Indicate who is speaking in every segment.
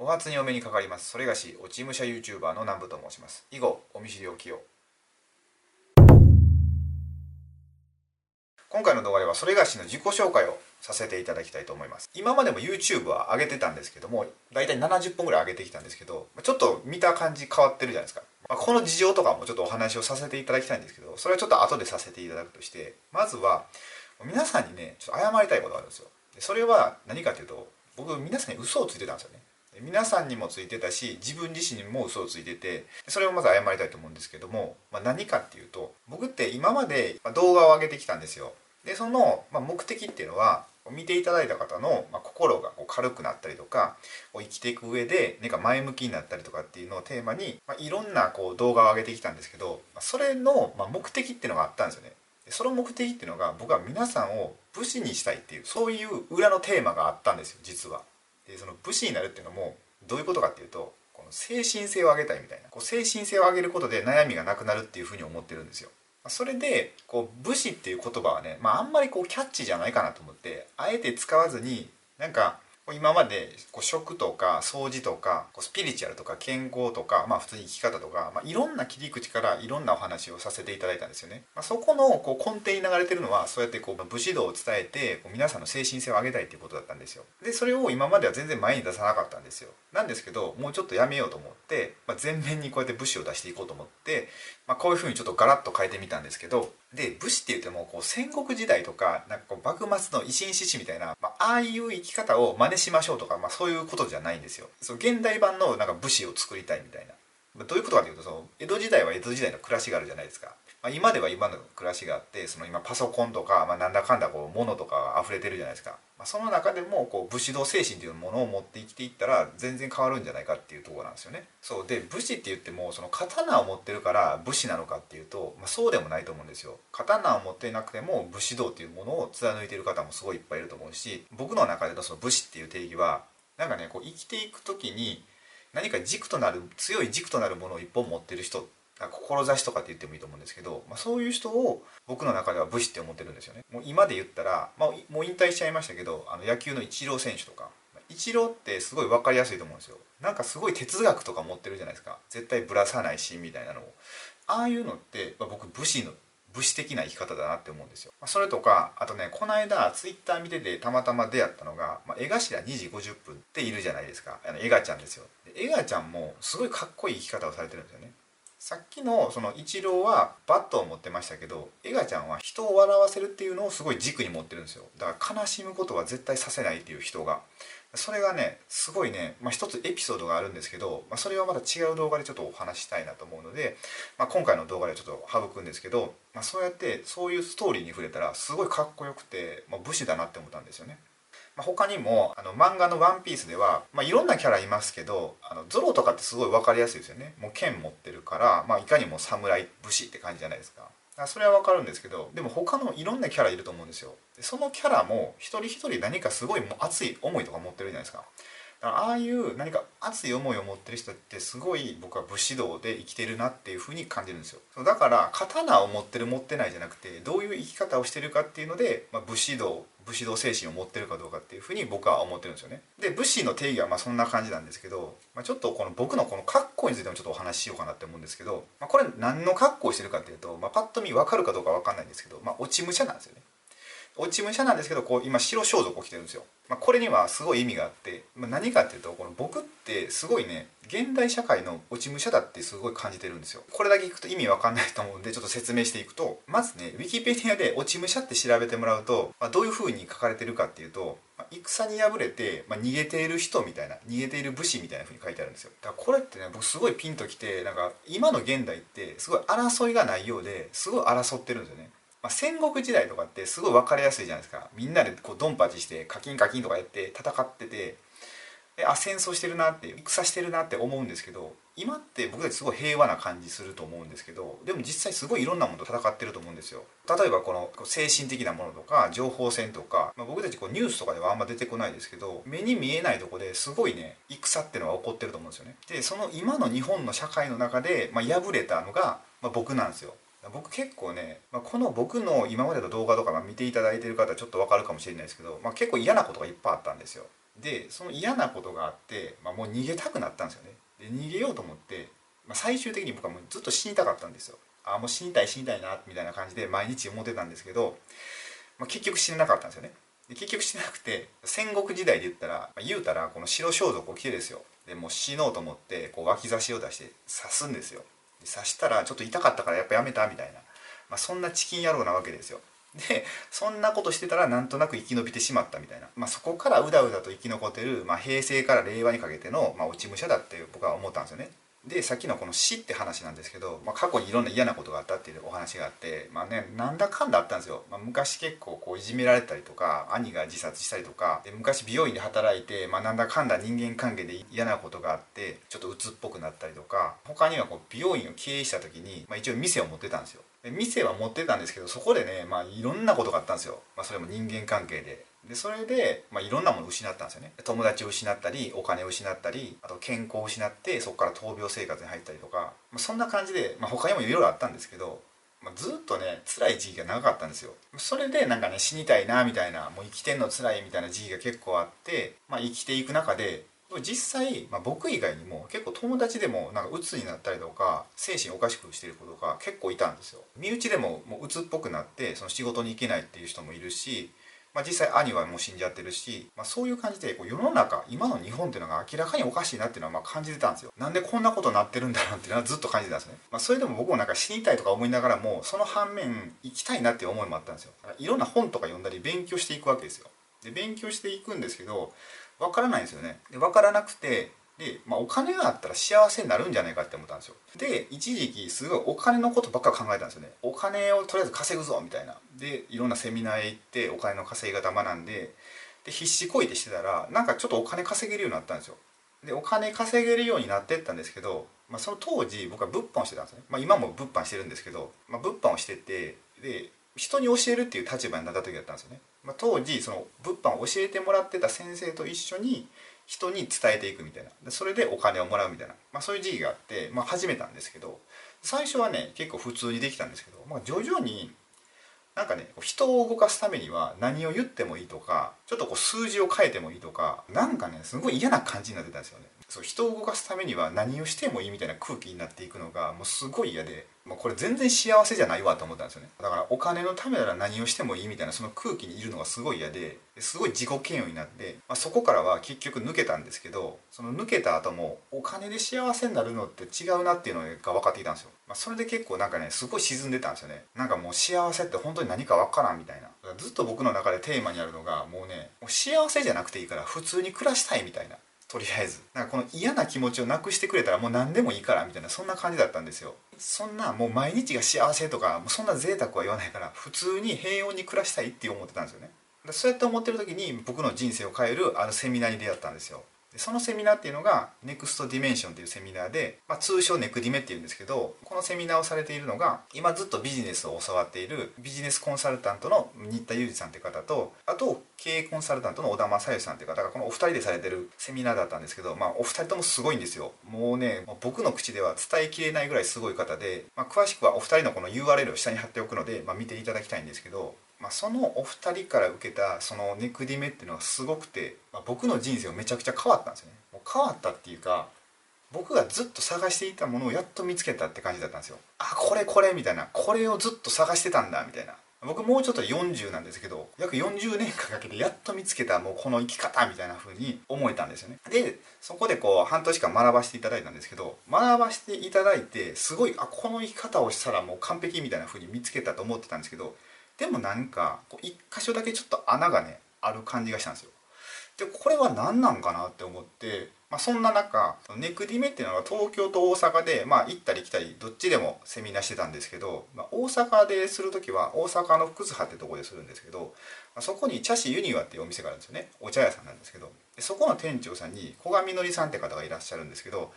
Speaker 1: お初にお目にかかります。それがし落ち武者 YouTuber の南部と申します。以後お見知りおきを。今回の動画ではそれがしの自己紹介をさせていただきたいと思います。今までも YouTube は上げてたんですけども大体70本ぐらい上げてきたんですけどちょっと見た感じ変わってるじゃないですか、まあ、この事情とかもちょっとお話をさせていただきたいんですけどそれはちょっと後でさせていただくとしてまずは皆さんにねちょっと謝りたいことがあるんですよ。それは何かというと僕皆さんに嘘をついてたんですよね。皆さんにもついてたし自分自身にも嘘をついててそれをまず謝りたいと思うんですけども、まあ、何かっていうと僕って今まで動画を上げてきたんですよでその、目的っていうのは見ていただいた方の、心が軽くなったりとか生きていく上で何か前向きになったりとかっていうのをテーマに、いろんなこう動画を上げてきたんですけどそれの、目的っていうのがあったんですよねその目的っていうのが僕は皆さんを武士にしたいっていうそういう裏のテーマがあったんですよ実は。でその武士になるっていうのもどういうことかっていうとこの精神性を上げたいみたいなこう精神性を上げることで悩みがなくなるっていうふうに思ってるんですよ。それでこう武士っていう言葉はね、まあ、あんまりこうキャッチじゃないかなと思ってあえて使わずになんか今までこう食とか掃除とかこうスピリチュアルとか健康とか、まあ、普通に生き方とか、まあ、いろんな切り口からいろんなお話をさせていただいたんですよね。まあ、そこのこう根底に流れてるのはそうやってこう武士道を伝えてこう皆さんの精神性を上げたいっていうことだったんですよ。でそれを今までは全然前に出さなかったんですよ。なんですけどもうちょっとやめようと思って、まあ、全面にこうやって武士を出していこうと思って、まあ、こういうふうにちょっとガラッと変えてみたんですけどで武士って言ってもこう戦国時代とかなんかこう幕末の維新志士みたいな、まあ、ああいう生き方を真似しましょうとか、まあ、そういうことじゃないんですよ。その現代版のなんか武士を作りたいみたいな、どういうことかというとその江戸時代は江戸時代の暮らしがあるじゃないですか。まあ、今では今の暮らしがあってその今パソコンとか、まあ、なんだかんだこう物とかが溢れてるじゃないですか、まあ、その中でもこう武士道精神というものを持って生きていったら全然変わるんじゃないかっていうところなんですよね。そう。で武士って言ってもその刀を持ってるから武士なのかっていうと、まあ、そうでもないと思うんですよ。刀を持っていなくても武士道っていうものを貫いている方もすごいいっぱいいると思うし僕の中でのその武士っていう定義はなんかねこう生きていく時に何か軸となる強い軸となるものを一本持ってる人志とかって言ってもいいと思うんですけど、まあ、そういう人を僕の中では武士って思ってるんですよね。もう今で言ったら、まあ、もう引退しちゃいましたけどあの野球のイチロー選手とかイチローってすごい分かりやすいと思うんですよ。なんかすごい哲学とか持ってるじゃないですか。絶対ぶらさないしみたいなのを。ああいうのって、まあ、僕武士の武士的な生き方だなって思うんですよ。それとかあとねこの間ツイッター見ててたまたま出会ったのが、まあ、江頭2時50分っているじゃないですかあの江頭ちゃんですよ。江頭ちゃんもすごいかっこいい生き方をされてるんですよね。さっきのそのイチローはバットを持ってましたけどエガちゃんは人を笑わせるっていうのをすごい軸に持ってるんですよだから悲しむことは絶対させないっていう人がそれがねすごいね、まあ、一つエピソードがあるんですけど、まあ、それはまた違う動画でちょっとお話したいなと思うので、まあ、今回の動画ではちょっと省くんですけど、まあ、そうやってそういうストーリーに触れたらすごいかっこよくて、まあ、武士だなって思ったんですよね。まあ、他にもあの漫画の「ワンピースでは、まあ、いろんなキャラいますけどあのゾロとかってすごい分かりやすいですよね。もう剣持ってるから、まあ、いかにも侍武士って感じじゃないですか。それはわかるんですけどでも他のいろんなキャラいると思うんですよ。でそのキャラも一人一人何かすごいもう熱い思いとか持ってるじゃないですか。だからああいう何か熱い思いを持ってる人ってすごい僕は武士道で生きてるなっていうふうに感じるんですよ。だから刀を持ってる持ってないじゃなくてどういう生き方をしてるかっていうので、まあ、武士道武士道精神を持ってるかどうかっていうふうに僕は思ってるんですよね。で武士の定義はまあそんな感じなんですけど、まあ、ちょっとこの僕のこの格好についてもちょっとお話ししようかなって思うんですけど、まあ、これ何の格好をしてるかっていうと、まあ、パッと見分かるかどうか分かんないんですけど、まあ、落ち武者なんですよね。落ち武者なんですけどこう今白装束を着てるんですよ、まあ、これにはすごい意味があって、まあ、何かっていうとこの僕ってすごいね現代社会の落ち武者だってすごい感じてるんですよ。これだけ聞くと意味わかんないと思うんでちょっと説明していくとまずねウィキペディアで落ち武者って調べてもらうと、まあ、どういう風に書かれてるかっていうと、まあ、戦に敗れて、まあ、逃げている人みたいな逃げている武士みたいな風に書いてあるんですよ。だからこれってね僕すごいピンときてなんか今の現代ってすごい争いがないようですごい争ってるんですよね。まあ、戦国時代とかってすごい分かりやすいじゃないですか。みんなでこうドンパチしてカキンカキンとかやって戦っててであ戦争してるなって戦してるなって思うんですけど今って僕たちすごい平和な感じすると思うんですけどでも実際すごいいろんなものと戦ってると思うんですよ。例えばこの精神的なものとか情報戦とか、まあ、僕たちこうニュースとかではあんま出てこないですけど目に見えないとこですごいね戦ってのが起こってると思うんですよね。でその今の日本の社会の中で、まあ、敗れたのが、まあ、僕なんですよ。僕結構ね、まあ、この僕の今までの動画とか見ていただいてる方はちょっと分かるかもしれないですけど、まあ、結構嫌なことがいっぱいあったんですよ。でその嫌なことがあって、まあ、もう逃げたくなったんですよね。で逃げようと思って、まあ、最終的に僕はもうずっと死にたかったんですよ。ああもう死にたい死にたいなみたいな感じで毎日思ってたんですけど、まあ、結局死ねなかったんですよね。で結局死なくて戦国時代で言ったら、まあ、言うたらこの白装束を着てですよ。でもう死のうと思ってこう脇差しを出して刺すんですよ。刺したらちょっと痛かったからやっぱやめたみたいな、まあ、そんなチキン野郎なわけですよ。でそんなことしてたらなんとなく生き延びてしまったみたいな、まあ、そこからうだうだと生き残ってる、まあ、平成から令和にかけての、まあ、落ち武者だって僕は思ったんですよね。でさっきのこの死って話なんですけど、まあ、過去にいろんな嫌なことがあったっていうお話があってまあねなんだかんだあったんですよ、まあ、昔結構こういじめられたりとか兄が自殺したりとかで昔美容院で働いて、まあ、なんだかんだ人間関係で嫌なことがあってちょっと鬱っぽくなったりとか他にはこう美容院を経営した時に、まあ、一応店を持ってたんですよ。で店は持ってたんですけどそこでね、まあ、いろんなことがあったんですよ、まあ、それも人間関係で。でそれで、まあ、いろんなものを失ったんですよね。友達を失ったりお金を失ったりあと健康を失ってそこから闘病生活に入ったりとか、まあ、そんな感じで、まあ、他にもいろいろあったんですけど、まあ、ずっとね辛い時期が長かったんですよ。それでなんかね死にたいなみたいなもう生きてんの辛いみたいな時期が結構あって、まあ、生きていく中で実際、まあ、僕以外にも結構友達でもなんか鬱になったりとか精神おかしくしてることが結構いたんですよ。身内でももう鬱っぽくなってその仕事に行けないっていう人もいるしまあ、実際兄はもう死んじゃってるし、まあ、そういう感じでこう世の中今の日本っていうのが明らかにおかしいなっていうのはまあ感じてたんですよ。なんでこんなことになってるんだろうっていうのは ずっと感じてたんですね、まあ、それでも僕もなんか死にたいとか思いながらもその反面行きたいなっていう思いもあったんですよ。いろんな本とか読んだり勉強していくわけですよ。で勉強していくんですけど分からないんですよね。で分からなくてで、まあ、お金があったら幸せになるんじゃないかって思ったんですよ。で一時期すごいお金のことばっか考えたんですよね。お金をとりあえず稼ぐぞみたいな。でいろんなセミナーへ行ってお金の稼ぎ方学んでで必死こいてしてたらなんかちょっとお金稼げるようになったんですよ。でお金稼げるようになってったんですけど、まあ、その当時僕は物販をしてたんですね、まあ、今も物販してるんですけど、まあ、物販をしててで人に教えるっていう立場になった時だったんですよね、まあ、当時その物販を教えてもらってた先生と一緒に人に伝えていくみたいな。でそれでお金をもらうみたいな、まあ、そういう時期があって、まあ、始めたんですけど最初はね結構普通にできたんですけど、まあ、徐々になんかね人を動かすためには何を言ってもいいとかちょっとこう数字を変えてもいいとかなんかねすごい嫌な感じになってたんですよね。そう人を動かすためには何をしてもいいみたいな空気になっていくのがもうすごい嫌で。もうこれ全然幸せじゃないわと思ったんですよね。だからお金のためなら何をしてもいいみたいなその空気にいるのがすごい嫌ですごい自己嫌悪になって、まあ、そこからは結局抜けたんですけどその抜けた後もお金で幸せになるのって違うなっていうのが分かってきたんですよ、まあ、それで結構なんかねすごい沈んでたんですよね。なんかもう幸せって本当に何か分からんみたいな。ずっと僕の中でテーマにあるのがもうねもう幸せじゃなくていいから普通に暮らしたいみたいな。とりあえず。なんかこの嫌な気持ちをなくしてくれたらもう何でもいいからみたいなそんな感じだったんですよ。そんなもう毎日が幸せとかもうそんな贅沢は言わないから普通に平穏に暮らしたいって思ってたんですよね。そうやって思ってる時に僕の人生を変えるあのセミナーに出会ったんですよ。でそのセミナーっていうのが NEXT Dimension っていうセミナーで、まあ、通称ネクディメっていうんですけどこのセミナーをされているのが今ずっとビジネスを教わっているビジネスコンサルタントの新田裕二さんっていう方とあと経営コンサルタントの小田正義さんっていう方がこのお二人でされてるセミナーだったんですけど、まあ、お二人ともすごいんですよ。もうね僕の口では伝えきれないぐらいすごい方で、まあ、詳しくはお二人のこの URL を下に貼っておくので、まあ、見ていただきたいんですけどまあ、そのお二人から受けたそのネクディメっていうのがすごくて、まあ、僕の人生をめちゃくちゃ変わったんですよね。もう変わったっていうか僕がずっと探していたものをやっと見つけたって感じだったんですよ。あこれこれみたいな。これをずっと探してたんだみたいな。僕もうちょっと40なんですけど約40年間かけてやっと見つけたもうこの生き方みたいな風に思えたんですよね。でそこでこう半年間学ばせていただいたんですけど学ばせていただいてすごいあこの生き方をしたらもう完璧みたいな風に見つけたと思ってたんですけどでもなんかこう一箇所だけちょっと穴がねある感じがしたんですよ。でこれは何なんかなって思って、まあ、そんな中ネクディメっていうのは東京と大阪で、まあ、行ったり来たりどっちでもセミナーしてたんですけど、まあ、大阪でする時は大阪の福津派ってとこでするんですけど、まあ、そこに茶師ユニワっていうお店があるんですよね。お茶屋さんなんですけど。そこの店長さんに古賀みのりさんって方がいらっしゃるんですけど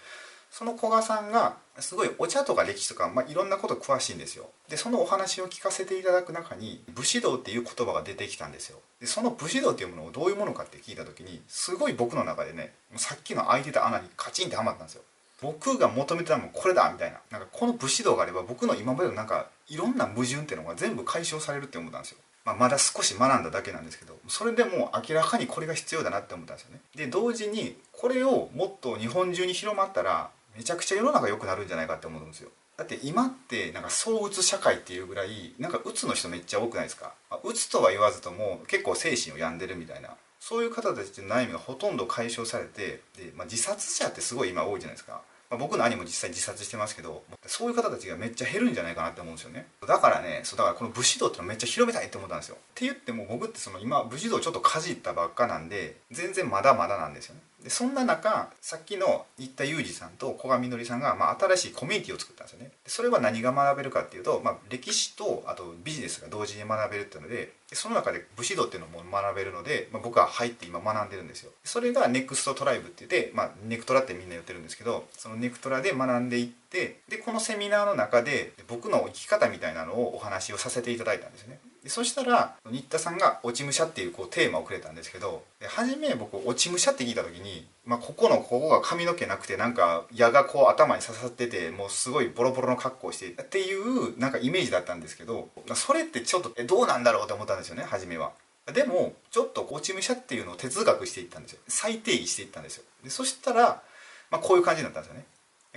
Speaker 1: その古賀さんがすごいお茶とか歴史とか、まあ、いろんなこと詳しいんですよ。でそのお話を聞かせていただく中に武士道っていう言葉が出てきたんですよ。でその武士道っていうものをどういうものかって聞いた時にすごい僕の中でねさっきの開いてた穴にカチンってはまったんですよ。僕が求めてたのもこれだみたいな。なんかこの武士道があれば僕の今までのなんかいろんな矛盾っていうのが全部解消されるって思ったんですよ。まあ、まだ少し学んだだけなんですけどそれでも明らかにこれが必要だなって思ったんですよね。で同時にこれをもっと日本中に広まったらめちゃくちゃ世の中良くなるんじゃないかって思うんですよ。だって今ってなんか躁うつ社会っていうぐらいなんかうつの人めっちゃ多くないですか？うつとは言わずとも結構精神を病んでるみたいなそういう方たちの悩みがほとんど解消されてで、まあ、自殺者ってすごい今多いじゃないですか。まあ、僕の兄も実際自殺してますけどそういう方たちがめっちゃ減るんじゃないかなって思うんですよね。だからねそうだからこの武士道ってのめっちゃ広めたいって思ったんですよ。って言っても僕ってその今武士道ちょっとかじったばっかなんで全然まだまだなんですよね。でそんな中さっきの新田裕二さんと古賀みのりさんが、まあ、新しいコミュニティを作ったんですよね。それは何が学べるかっていうと、まあ、歴史とあとビジネスが同時に学べるっていうのでその中で武士道っていうのも学べるので、まあ、僕は入って今学んでるんですよ。それがネクストトライブって言って、まあ、ネクトラってみんな言ってるんですけどそのネクトラで学んでいってでこのセミナーの中で僕の生き方みたいなのをお話をさせていただいたんですよね。でそしたら新田さんが「落ち武者」っていうこうテーマをくれたんですけど初め僕「落ち武者」って聞いた時に、まあ、ここのここが髪の毛なくてなんか矢がこう頭に刺さっててもうすごいボロボロの格好してっていうなんかイメージだったんですけどそれってちょっとえどうなんだろうって思ったんですよね初めは。でもちょっと落ち武者っていうのを哲学していったんですよ。再定義していったんですよ。でそしたら、まあ、こういう感じになったんですよね。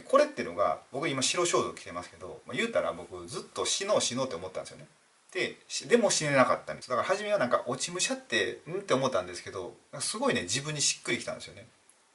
Speaker 1: これっていうのが僕今白装束着てますけど、まあ、言うたら僕ずっと死のう死のうって思ったんですよね。ででも死ねなかったんです。だから初めはなんか落ち武者ってうん？って思ったんですけどすごいね自分にしっくりきたんですよね。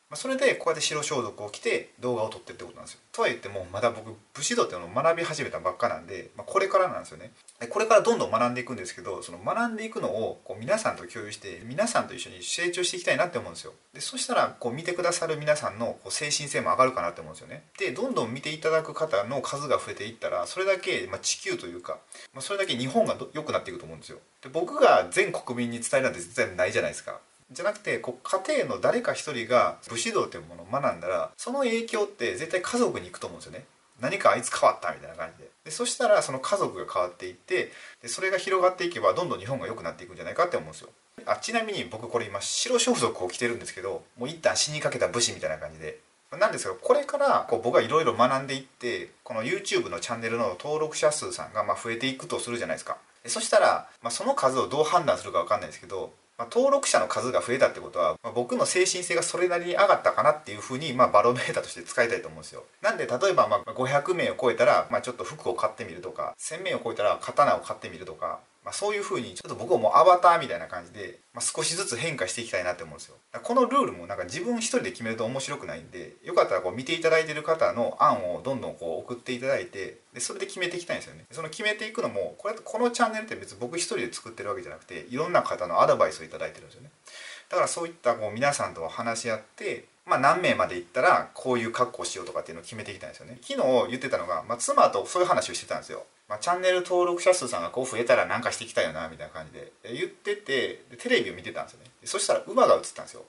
Speaker 1: まあ、それでこうやって白装束を着て動画を撮ってってことなんですよ。とは言ってもまだ僕武士道っていうのを学び始めたばっかなんで、まあ、これからなんですよね。これからどんどん学んでいくんですけどその学んでいくのをこう皆さんと共有して皆さんと一緒に成長していきたいなって思うんですよ。でそしたらこう見てくださる皆さんのこう精神性も上がるかなって思うんですよね。でどんどん見ていただく方の数が増えていったらそれだけ、ま、地球というか、まあ、それだけ日本が良くなっていくと思うんですよ。で僕が全国民に伝えるなんて絶対ないじゃないですか。じゃなくてこう家庭の誰か一人が武士道というものを学んだらその影響って絶対家族に行くと思うんですよね。何かあいつ変わったみたいな感じで。でそしたらその家族が変わっていってでそれが広がっていけばどんどん日本が良くなっていくんじゃないかって思うんですよ。あちなみに僕これ今白装束を着てるんですけどもう一旦死にかけた武士みたいな感じで。なんですけどこれからこう僕がいろいろ学んでいってこの YouTube のチャンネルの登録者数さんがま増えていくとするじゃないですか。そしたら、まあ、その数をどう判断するか分かんないですけどまあ、登録者の数が増えたってことは、まあ、僕の精神性がそれなりに上がったかなっていうふうに、まあ、バロメーターとして使いたいと思うんですよ。なんで例えば、まあ、500名を超えたら、まあ、ちょっと服を買ってみるとか1000名を超えたら刀を買ってみるとかまあ、そういうふうにちょっと僕はもうアバターみたいな感じで、まあ、少しずつ変化していきたいなって思うんですよ。このルールもなんか自分一人で決めると面白くないんでよかったらこう見ていただいてる方の案をどんどんこう送っていただいてでそれで決めていきたいんですよね。その決めていくのもこれこのチャンネルって別に僕一人で作ってるわけじゃなくていろんな方のアドバイスを頂いてるんですよね。だからそういったこう皆さんと話し合ってまあ、何名まで行ったらこういう格好しようとかっていうのを決めていきたいんですよね。昨日言ってたのが、まあ、妻とそういう話をしてたんですよ。まあ、チャンネル登録者数さんがこう増えたら何かしてきたよなみたいな感じで。言っててテレビを見てたんですよね。そしたら馬が映ったんですよ。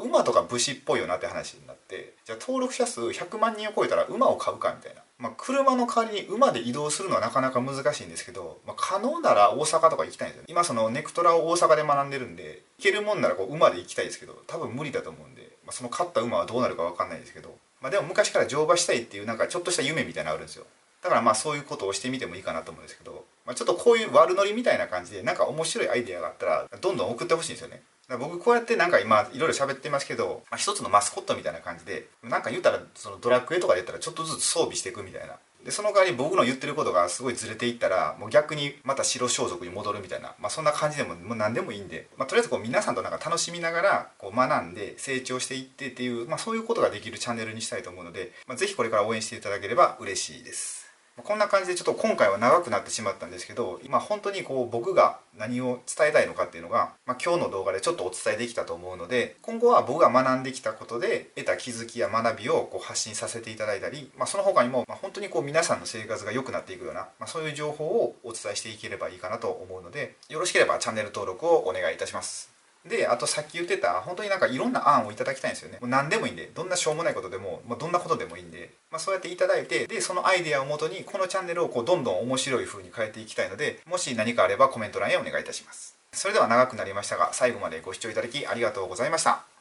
Speaker 1: 馬とか武士っぽいよなって話になってじゃあ登録者数100万人を超えたら馬を買うかみたいな、まあ、車の代わりに馬で移動するのはなかなか難しいんですけど、まあ、可能なら大阪とか行きたいんですよね。今そのネクトラを大阪で学んでるんで行けるもんならこう馬で行きたいですけど多分無理だと思うんで、まあ、その勝った馬はどうなるか分かんないですけど、まあ、でも昔から乗馬したいっていうなんかちょっとした夢みたいなのあるんですよ。だからまあそういうことをしてみてもいいかなと思うんですけど、まあ、ちょっとこういう悪ノリみたいな感じでなんか面白いアイデアがあったらどんどん送ってほしいんですよね。僕こうやってなんか今いろいろ喋ってますけど、まあ、一つのマスコットみたいな感じでなんか言うたらそのドラッグエとかで言ったらちょっとずつ装備していくみたいな。でその代わり僕の言ってることがすごいずれていったらもう逆にまた白装束に戻るみたいな、まあ、そんな感じでももう何でもいいんで、まあ、とりあえずこう皆さんとなんか楽しみながらこう学んで成長していってっていう、まあ、そういうことができるチャンネルにしたいと思うので、まあ、ぜひこれから応援していただければ嬉しいです。こんな感じでちょっと今回は長くなってしまったんですけど今本当にこう僕が何を伝えたいのかっていうのが、まあ、今日の動画でちょっとお伝えできたと思うので今後は僕が学んできたことで得た気づきや学びをこう発信させていただいたり、まあ、その他にも、ま、本当にこう皆さんの生活が良くなっていくような、まあ、そういう情報をお伝えしていければいいかなと思うのでよろしければチャンネル登録をお願いいたします。であとさっき言ってた本当になんかいろんな案をいただきたいんですよね。もう何でもいいんでどんなしょうもないことでも、まあ、どんなことでもいいんで、まあ、そうやっていただいてでそのアイデアをもとにこのチャンネルをこうどんどん面白い風に変えていきたいのでもし何かあればコメント欄へお願いいたします。それでは長くなりましたが最後までご視聴いただきありがとうございました。